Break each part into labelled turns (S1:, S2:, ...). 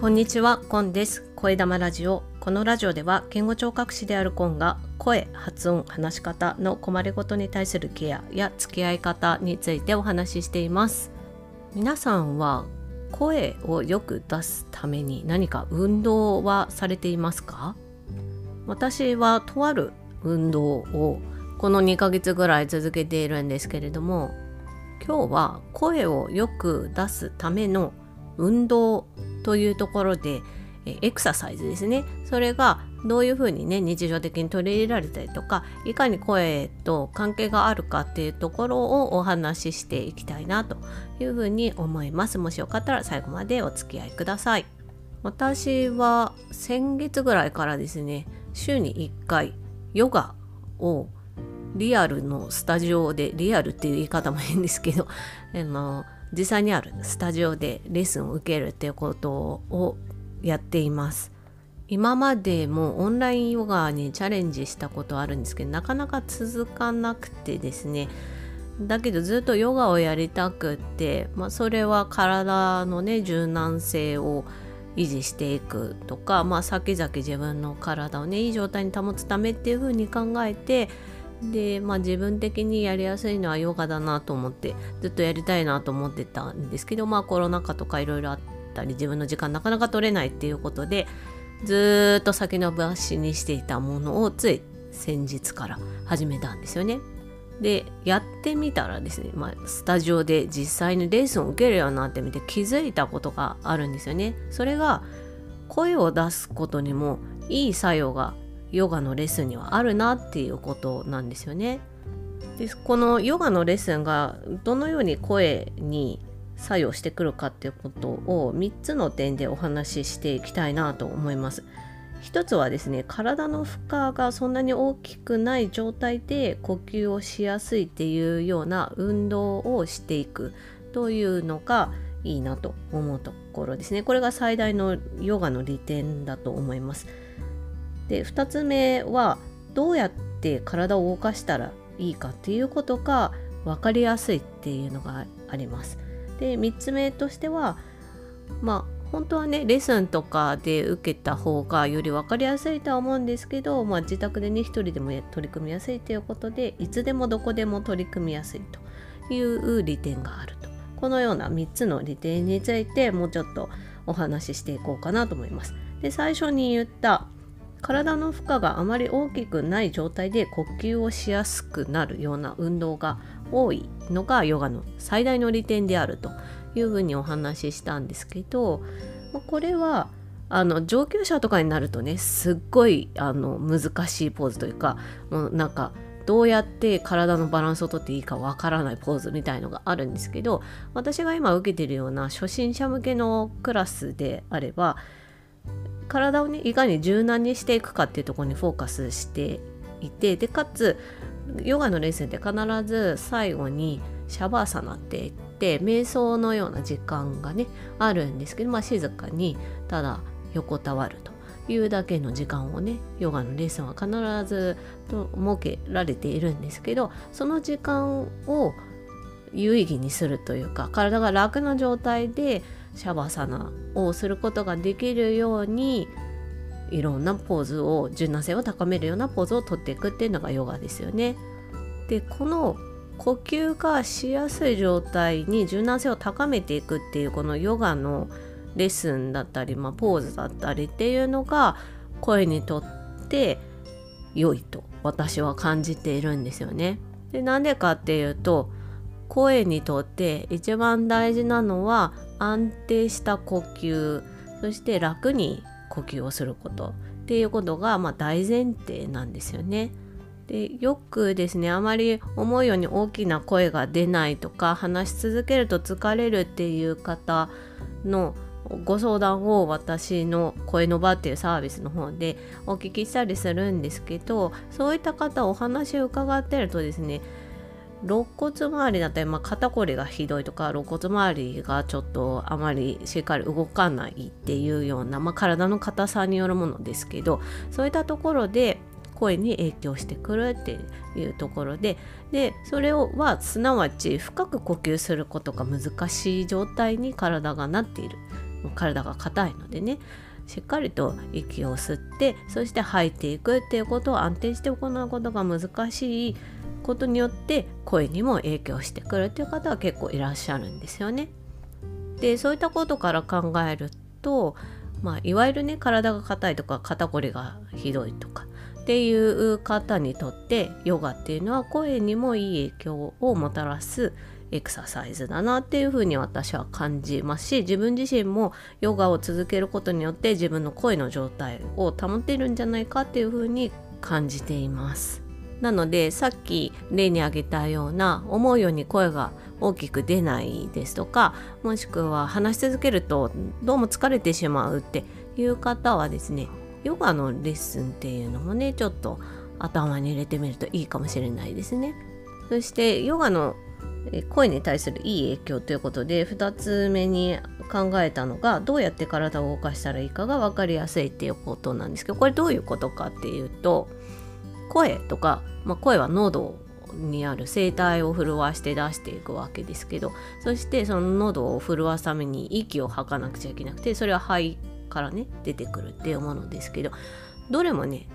S1: こんにちは、コンです。声玉ラジオ。このラジオでは、言語聴覚士であるコンが、声、発音、話し方の困りごとに対するケアや付き合い方についてお話ししています。皆さんは、声をよく出すために何か運動はされていますか？私はとある運動をこの2ヶ月ぐらい続けているんですけれども今日は声をよく出すための運動というところでエクササイズですね。それがどういうふうにね日常的に取り入れられたりとかいかに声と関係があるかっていうところをお話ししていきたいなというふうに思います。もしよかったら最後までお付き合いください。私は先月ぐらいからですね週に1回ヨガをリアルのスタジオでリアルっていう言い方も変ですけどあの実際にあるスタジオでレッスンを受けるっていうことをやっています。今までもオンラインヨガにチャレンジしたことあるんですけどなかなか続かなくてですね。だけどずっとヨガをやりたくって、まあ、それは体のね柔軟性を維持していくとか、まあ、先々自分の体をねいい状態に保つためっていうふうに考えてで、まあ、自分的にやりやすいのはヨガだなと思ってずっとやりたいなと思ってたんですけど、まあ、コロナ禍とかいろいろあったり自分の時間なかなか取れないっていうことでずっと先延ばしにしていたものをつい先日から始めたんですよね。でやってみたらですね、まあ、スタジオで実際にレッスンを受けるようになってみて気づいたことがあるんですよね。それが声を出すことにもいい作用がヨガのレッスンにはあるなっていうことなんですよね。でこのヨガのレッスンがどのように声に作用してくるかっていうことを3つの点でお話ししていきたいなと思います。一つはですね体の負荷がそんなに大きくない状態で呼吸をしやすいっていうような運動をしていくというのがいいなと思うところですね。これが最大のヨガの利点だと思います。で2つ目はどうやって体を動かしたらいいかっていうことが分かりやすいっていうのがあります。で3つ目としてはまあ本当はねレッスンとかで受けた方がより分かりやすいとは思うんですけど、まあ、自宅でね一人でも取り組みやすいということでいつでもどこでも取り組みやすいという利点があるとこのような3つの利点についてもうちょっとお話ししていこうかなと思います。で最初に言った体の負荷があまり大きくない状態で呼吸をしやすくなるような運動が多いのがヨガの最大の利点であるというふうにお話ししたんですけどこれはあの上級者とかになるとねすっごいあの難しいポーズというかもうなんかどうやって体のバランスをとっていいかわからないポーズみたいのがあるんですけど私が今受けてるような初心者向けのクラスであれば体をねいかに柔軟にしていくかっていうところにフォーカスしていてでかつヨガのレッスンって必ず最後にシャバーサナって言って瞑想のような時間がねあるんですけど、まあ、静かにただ横たわるというだけの時間をねヨガのレッスンは必ずと設けられているんですけどその時間を有意義にするというか体が楽な状態でシャバサナをすることができるようにいろんなポーズを柔軟性を高めるようなポーズをとっていくっていうのがヨガですよね。でこの呼吸がしやすい状態に柔軟性を高めていくっていうこのヨガのレッスンだったり、まあ、ポーズだったりっていうのが声にとって良いと私は感じているんですよね。でなんでかっていうと声にとって一番大事なのは安定した呼吸そして楽に呼吸をすることっていうことがまあ大前提なんですよね。でよくですねあまり思うように大きな声が出ないとか話し続けると疲れるっていう方のご相談を私の声の場っていうサービスの方でお聞きしたりするんですけどそういった方お話を伺ってるとですね肋骨周りだったり、まあ、肩こりがひどいとか肋骨周りがちょっとあまりしっかり動かないっていうような、まあ、体の硬さによるものですけどそういったところで声に影響してくるっていうところででそれをはすなわち深く呼吸することが難しい状態に体がなっている。体が硬いのでね。しっかりと息を吸ってそして吐いていくっていうことを安定して行うことが難しいことによって声にも影響してくるっていう方は結構いらっしゃるんですよね。でそういったことから考えると、まあ、いわゆるね体が硬いとか肩こりがひどいとかっていう方にとってヨガっていうのは声にもいい影響をもたらすエクササイズだなっていうふうに私は感じますし自分自身もヨガを続けることによって自分の声の状態を保ってるんじゃないかっていうふうに感じています。なのでさっき例に挙げたような思うように声が大きく出ないですとかもしくは話し続けるとどうも疲れてしまうっていう方はですねヨガのレッスンっていうのもねちょっと頭に入れてみるといいかもしれないですね。そしてヨガの声に対するいい影響ということで2つ目に考えたのがどうやって体を動かしたらいいかが分かりやすいっていうことなんですけどこれどういうことかっていうと声とか、まあ、声は喉にある声帯を震わして出していくわけですけどそしてその喉を震わすために息を吐かなくちゃいけなくてそれは肺からね出てくるっていうものですけどどれもね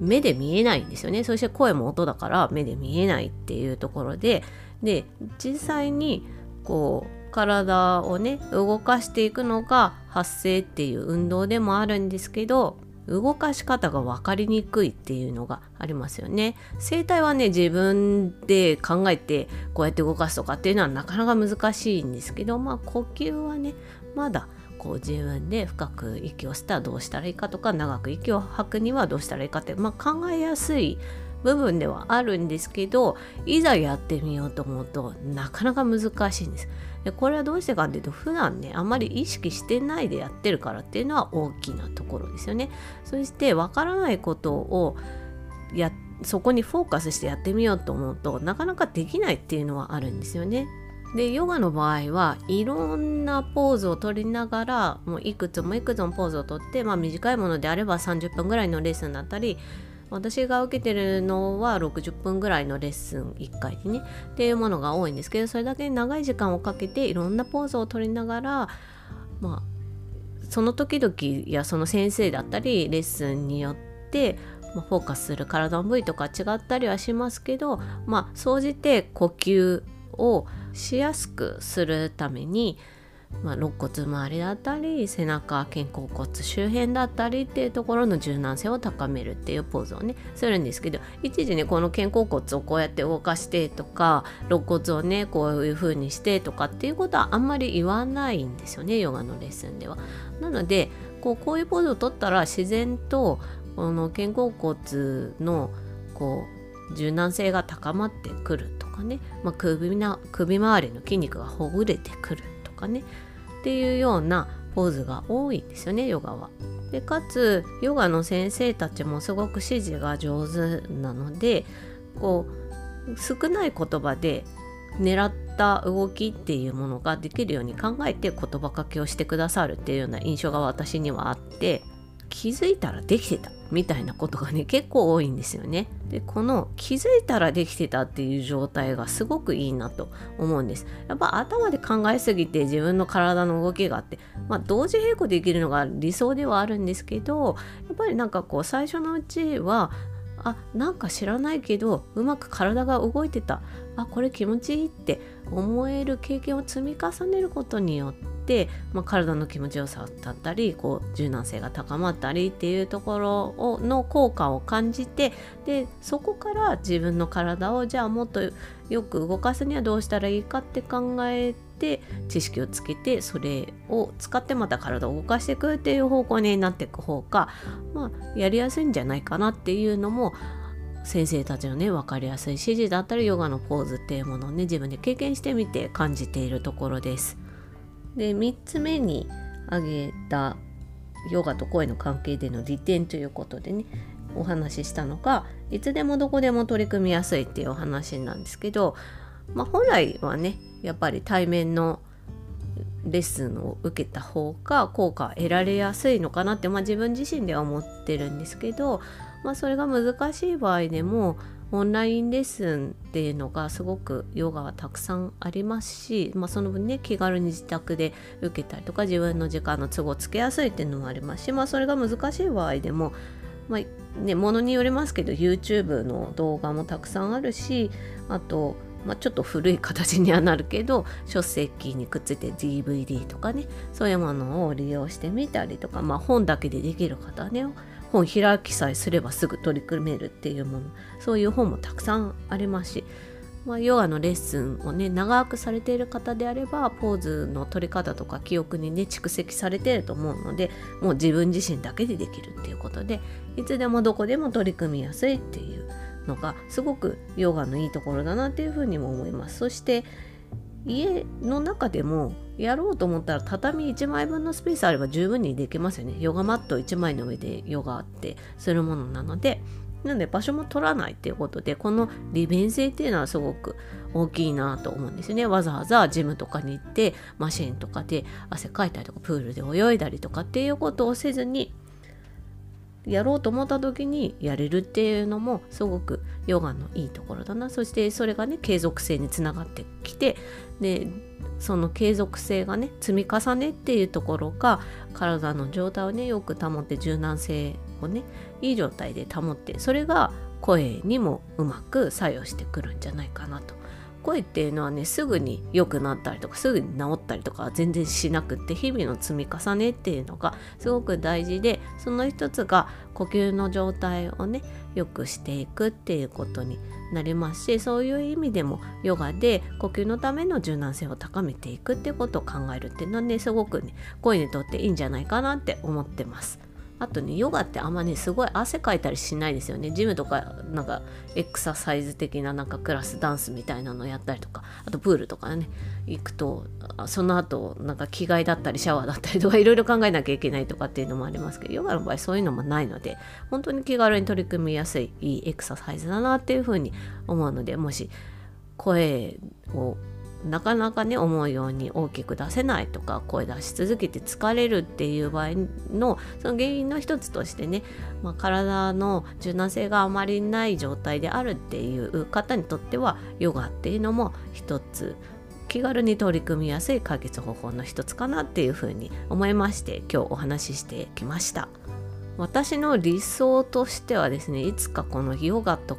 S1: 目で見えないんですよね。そして声も音だから目で見えないっていうところでで実際にこう体をね動かしていくのが発声っていう運動でもあるんですけど動かし方が分かりにくいっていうのがありますよね。声帯はね自分で考えてこうやって動かすとかっていうのはなかなか難しいんですけどまあ呼吸はねまだこう自分で深く息を吸ったらどうしたらいいかとか長く息を吐くにはどうしたらいいかって、まあ、考えやすい部分ではあるんですけどいざやってみようと思うとなかなか難しいんです。でこれはどうしてかっていうと普段ねあんまり意識してないでやってるからっていうのは大きなところですよね。そしてわからないことをやそこにフォーカスしてやってみようと思うとなかなかできないっていうのはあるんですよね。でヨガの場合はいろんなポーズを取りながらもういくつもいくつもポーズをとって、まあ、短いものであれば30分ぐらいのレッスンだったり私が受けてるのは60分ぐらいのレッスン1回でね。っていうものが多いんですけどそれだけ長い時間をかけていろんなポーズを取りながらまあその時々やその先生だったりレッスンによってまフォーカスする体の部位とか違ったりはしますけどまあ総じて呼吸をしやすくするためにまあ、肋骨周りだったり背中肩甲骨周辺だったりっていうところの柔軟性を高めるっていうポーズをねするんですけど一時ねこの肩甲骨をこうやって動かしてとか肋骨をねこういう風にしてとかっていうことはあんまり言わないんですよねヨガのレッスンでは。なのでこうこういうポーズをとったら自然とこの肩甲骨のこう柔軟性が高まってくるとかね、まあ、首な首周りの筋肉がほぐれてくるかねっていうようなポーズが多いんですよねヨガは。でかつヨガの先生たちもすごく指示が上手なのでこう少ない言葉で狙った動きっていうものができるように考えて言葉かけをしてくださるっていうような印象が私にはあって気づいたらできてたみたいなことがね結構多いんですよね。でこの気づいたらできてたっていう状態がすごくいいなと思うんです。やっぱ頭で考えすぎて自分の体の動きがあって、まあ、同時並行できるのが理想ではあるんですけどやっぱりなんかこう最初のうちはあなんか知らないけどうまく体が動いてたあこれ気持ちいいって思える経験を積み重ねることによって、まあ、体の気持ちよさだったりこう柔軟性が高まったりっていうところをの効果を感じてでそこから自分の体をじゃあもっとよく動かすにはどうしたらいいかって考えて知識をつけてそれを使ってまた体を動かしていくっていう方向になっていく方が、まあ、やりやすいんじゃないかなっていうのも先生たちのね分かりやすい指示だったりヨガのポーズっていうものをね自分で経験してみて感じているところです。で3つ目に挙げたヨガと声の関係での利点ということでねお話ししたのがいつでもどこでも取り組みやすいっていうお話なんですけど、まあ、本来はねやっぱり対面のレッスンを受けた方が効果得られやすいのかなって、まあ、自分自身では思ってるんですけど、まあ、それが難しい場合でもオンラインレッスンっていうのがすごくヨガはたくさんありますし、まあ、その分ね気軽に自宅で受けたりとか自分の時間の都合をつけやすいっていうのもありますし、まあ、それが難しい場合でも、まあね、ものによりますけど YouTube の動画もたくさんあるしあとまあ、ちょっと古い形にはなるけど書籍にくっついて DVD とかねそういうものを利用してみたりとか、まあ、本だけでできる方はね本開きさえすればすぐ取り組めるっていうものそういう本もたくさんありますし、まあ、ヨガのレッスンをね長くされている方であればポーズの取り方とか記憶にね蓄積されてると思うのでもう自分自身だけでできるっていうことでいつでもどこでも取り組みやすいっていうのがすごくヨガのいいところだなっていうふうにも思います。そして家の中でもやろうと思ったら畳1枚分のスペースあれば十分にできますよね。ヨガマット1枚の上でヨガってするものなので、なので場所も取らないっていうことで、この利便性っていうのはすごく大きいなと思うんですね。わざわざジムとかに行ってマシンとかで汗かいたりとかプールで泳いだりとかっていうことをせずにやろうと思った時にやれるっていうのもすごくヨガのいいところだな。そしてそれがね継続性につながってきてでその継続性がね積み重ねっていうところが体の状態をねよく保って柔軟性をねいい状態で保ってそれが声にもうまく作用してくるんじゃないかなと。声っていうのはねすぐに良くなったりとかすぐに治ったりとか全然しなくって日々の積み重ねっていうのがすごく大事でその一つが呼吸の状態をね良くしていくっていうことになりますしそういう意味でもヨガで呼吸のための柔軟性を高めていくっていうことを考えるっていうのはねすごくね声にとっていいんじゃないかなって思ってます。あとねヨガってあんまねすごい汗かいたりしないですよね。ジムとかなんかエクササイズ的ななんかクラスダンスみたいなのやったりとか。あとプールとかね。行くとその後なんか着替えだったりシャワーだったりとかいろいろ考えなきゃいけないとかっていうのもありますけどヨガの場合そういうのもないので本当に気軽に取り組みやすいいいエクササイズだなっていうふうに思うのでもし声をなかなかね思うように大きく出せないとか声出し続けて疲れるっていう場合のその原因の一つとしてね、まあ、体の柔軟性があまりない状態であるっていう方にとってはヨガっていうのも一つ気軽に取り組みやすい解決方法の一つかなっていうふうに思いまして今日お話ししてきました。私の理想としてはですねいつかこのヨガと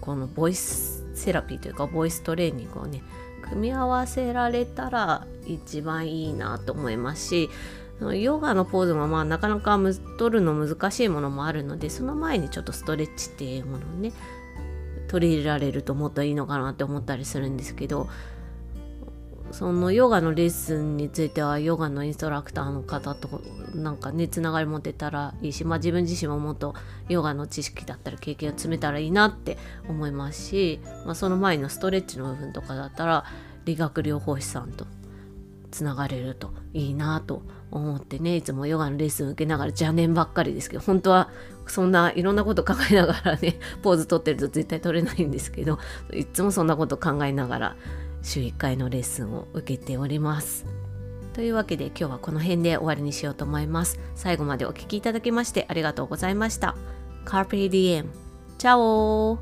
S1: このボイスセラピーというかボイストレーニングをね組み合わせられたら一番いいなと思いますしヨガのポーズもまあなかなか取るの難しいものもあるのでその前にちょっとストレッチっていうものをね取り入れられるともっといいのかなって思ったりするんですけどそのヨガのレッスンについてはヨガのインストラクターの方となんかねつながり持てたらいいし、まあ、自分自身ももっとヨガの知識だったり経験を積めたらいいなって思いますし、まあ、その前のストレッチの部分とかだったら理学療法士さんとつながれるといいなと思ってねいつもヨガのレッスン受けながら邪念ばっかりですけど本当はそんないろんなこと考えながらねポーズ取ってると絶対取れないんですけどいつもそんなこと考えながら週1回のレッスンを受けております。というわけで今日はこの辺で終わりにしようと思います。最後までお聴きいただきましてありがとうございました。Carpe Diem。チャオ